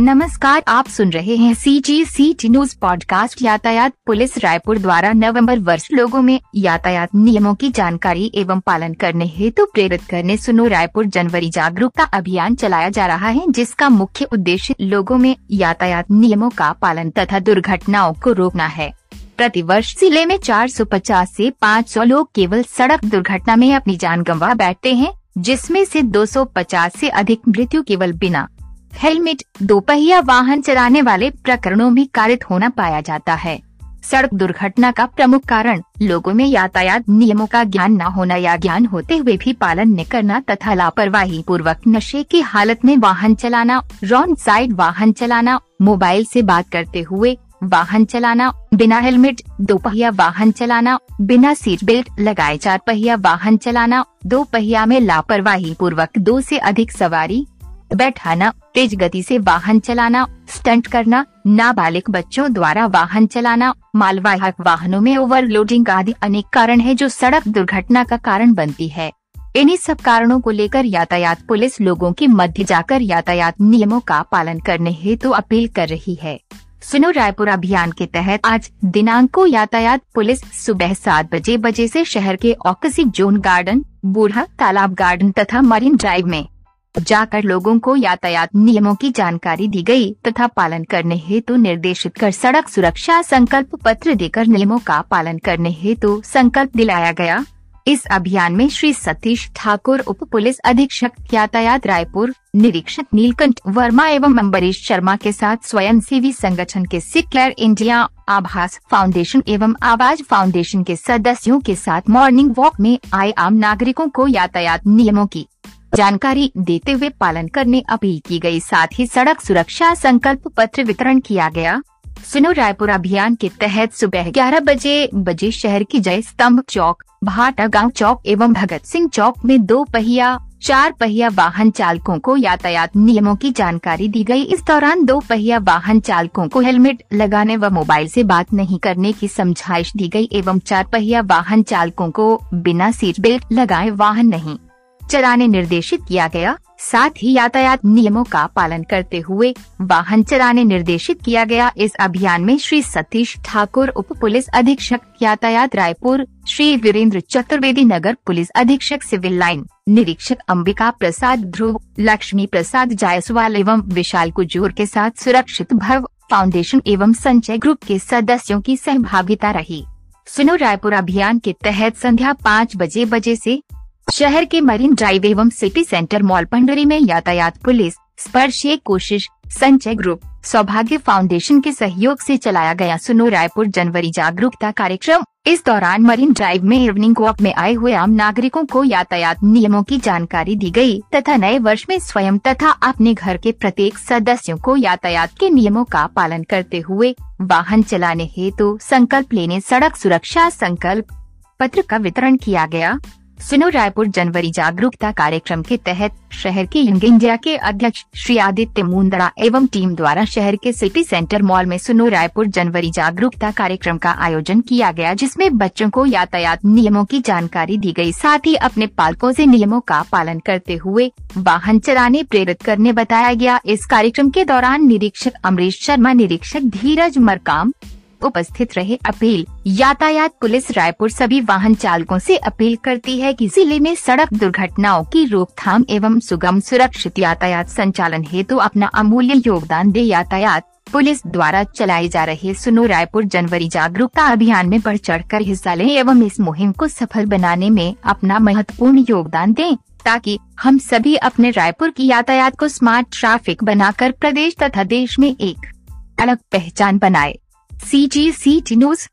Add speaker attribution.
Speaker 1: नमस्कार, आप सुन रहे हैं C G C T news podcast यातायात पुलिस रायपुर द्वारा नवंबर वर्ष लोगों में यातायात नियमों की जानकारी एवं पालन करने हेतु प्रेरित करने सुनो रायपुर जनवरी जागरूकता अभियान चलाया जा रहा है, जिसका मुख्य उद्देश्य लोगों में यातायात नियमों का पालन तथा दुर्घटनाओं को रोकना है। प्रति वर्ष ज़िले में 450 से 500 लोग केवल सड़क दुर्घटना में अपनी जान गंवा बैठते हैं, जिसमें से 250 से अधिक मृत्यु केवल बिना हेलमेट, दोपहिया वाहन चलाने वाले प्रकरणों में कारित होना पाया जाता है। सड़क दुर्घटना का प्रमुख कारण, लोगों में यातायात नियमों का ज्ञान न होना या ज्ञान होते हुए भी पालन न करना तथा लापरवाही पूर्वक नशे की हालत में वाहन चलाना, रॉन्ग साइड वाहन चलाना, मोबाइल से बात करते हुए वाहन चलाना, बिना हेलमेट, दोपहिया वाहन चलाना, बिना सीट बेल्ट लगाए चार पहिया वाहन चलाना दो पहिया में लापरवाही पूर्वक दो से अधिक सवारी बैठाना, तेज गति से वाहन चलाना स्टंट करना, नाबालिग बच्चों द्वारा वाहन चलाना, मालवाहक वाहनों में ओवरलोडिंग आदि अनेक कारण है जो सड़क दुर्घटना का कारण बनती है। इन्हीं सब कारणों को लेकर यातायात पुलिस लोगों के मध्य जाकर यातायात नियमों का पालन करने हेतु तो अपील कर रही है। सुनो रायपुर अभियान के तहत आज दिनांक को यातायात पुलिस सुबह सात बजे बजे से शहर के ऑक्सी जोन गार्डन, बूढ़ा तालाब गार्डन तथा मरीन ड्राइव में जाकर लोगों को यातायात नियमों की जानकारी दी गई तथा पालन करने हेतु निर्देशित कर सड़क सुरक्षा संकल्प पत्र देकर नियमों का पालन करने हेतु संकल्प दिलाया गया। इस अभियान में श्री सतीश ठाकुर, उप पुलिस अधीक्षक, यातायात रायपुर, निरीक्षक नीलकंठ वर्मा एवं अम्बरीश शर्मा के साथ स्वयं सेवी संगठन के सिक्लेयर इंडिया, आभास फाउंडेशन एवं आवाज़ फाउंडेशन के सदस्यों के साथ मॉर्निंग वॉक में आए आम नागरिकों को यातायात नियमों की जानकारी देते हुए पालन करने अपील की गई। साथ ही सड़क सुरक्षा संकल्प पत्र वितरण किया गया। सुनो रायपुर अभियान के तहत सुबह 11 बजे बजे शहर की जय स्तंभ चौक, भाटा गाँव चौक एवं भगत सिंह चौक में दो पहिया, चार पहिया वाहन चालकों को यातायात नियमों की जानकारी दी गई। इस दौरान दो पहिया वाहन चालकों को हेलमेट लगाने व मोबाइल से बात नहीं करने की समझाइश दी गई एवं चार पहिया वाहन चालकों को बिना सीट बेल्ट लगाए वाहन नहीं चलाने निर्देशित किया गया। साथ ही यातायात नियमों का पालन करते हुए वाहन चलाने निर्देशित किया गया। इस अभियान में श्री सतीश ठाकुर उप पुलिस अधीक्षक, यातायात रायपुर, श्री वीरेंद्र चतुर्वेदी नगर पुलिस अधीक्षक, सिविल लाइन निरीक्षक अंबिका प्रसाद ध्रुव, लक्ष्मी प्रसाद जायसवाल एवं विशाल कुजूर के साथ सुरक्षित भव फाउंडेशन एवं संचय ग्रुप के सदस्यों की सहभागिता रही। सुनो रायपुर अभियान के तहत संध्या पाँच बजे बजे से शहर के मरीन ड्राइव एवं सिटी सेंटर मॉल पंडरी में यातायात पुलिस स्पर्शीय कोशिश, संचय ग्रुप, सौभाग्य फाउंडेशन के सहयोग से चलाया गया सुनो रायपुर जनवरी जागरूकता कार्यक्रम। इस दौरान मरीन ड्राइव में इवनिंग वॉक में आए हुए आम नागरिकों को यातायात नियमों की जानकारी दी गई तथा नए वर्ष में स्वयं तथा अपने घर के प्रत्येक सदस्यों को यातायात के नियमों का पालन करते हुए वाहन चलाने हेतु तो संकल्प लेने, सड़क सुरक्षा संकल्प पत्र का वितरण किया गया। सुनो रायपुर जनवरी जागरूकता कार्यक्रम के तहत शहर के यंग इंडिया के अध्यक्ष श्री आदित्य मुंदड़ा एवं टीम द्वारा शहर के सिटी सेंटर मॉल में सुनो रायपुर जनवरी जागरूकता कार्यक्रम का आयोजन किया गया, जिसमें बच्चों को यातायात नियमों की जानकारी दी गई, साथ ही अपने पालकों से नियमों का पालन करते हुए वाहन चलाने प्रेरित करने बताया गया। इस कार्यक्रम के दौरान निरीक्षक अमरीश शर्मा, निरीक्षक धीरज मरकाम उपस्थित रहे अपील। यातायात पुलिस रायपुर सभी वाहन चालकों से अपील करती है कि ज़िले में सड़क दुर्घटनाओं की रोकथाम एवं सुगम सुरक्षित यातायात संचालन हेतु तो अपना अमूल्य योगदान दे यातायात। पुलिस द्वारा चलाई जा रहे सुनो रायपुर जनवरी जागरूकता अभियान में बढ़ चढ़ कर हिस्सा लें एवं इस मुहिम को सफल बनाने में अपना महत्वपूर्ण योगदान दें, ताकि हम सभी अपने रायपुर की यातायात को स्मार्ट ट्रैफ़िक बनाकर प्रदेश तथा देश में एक अलग पहचान बनाए। CGC Tinos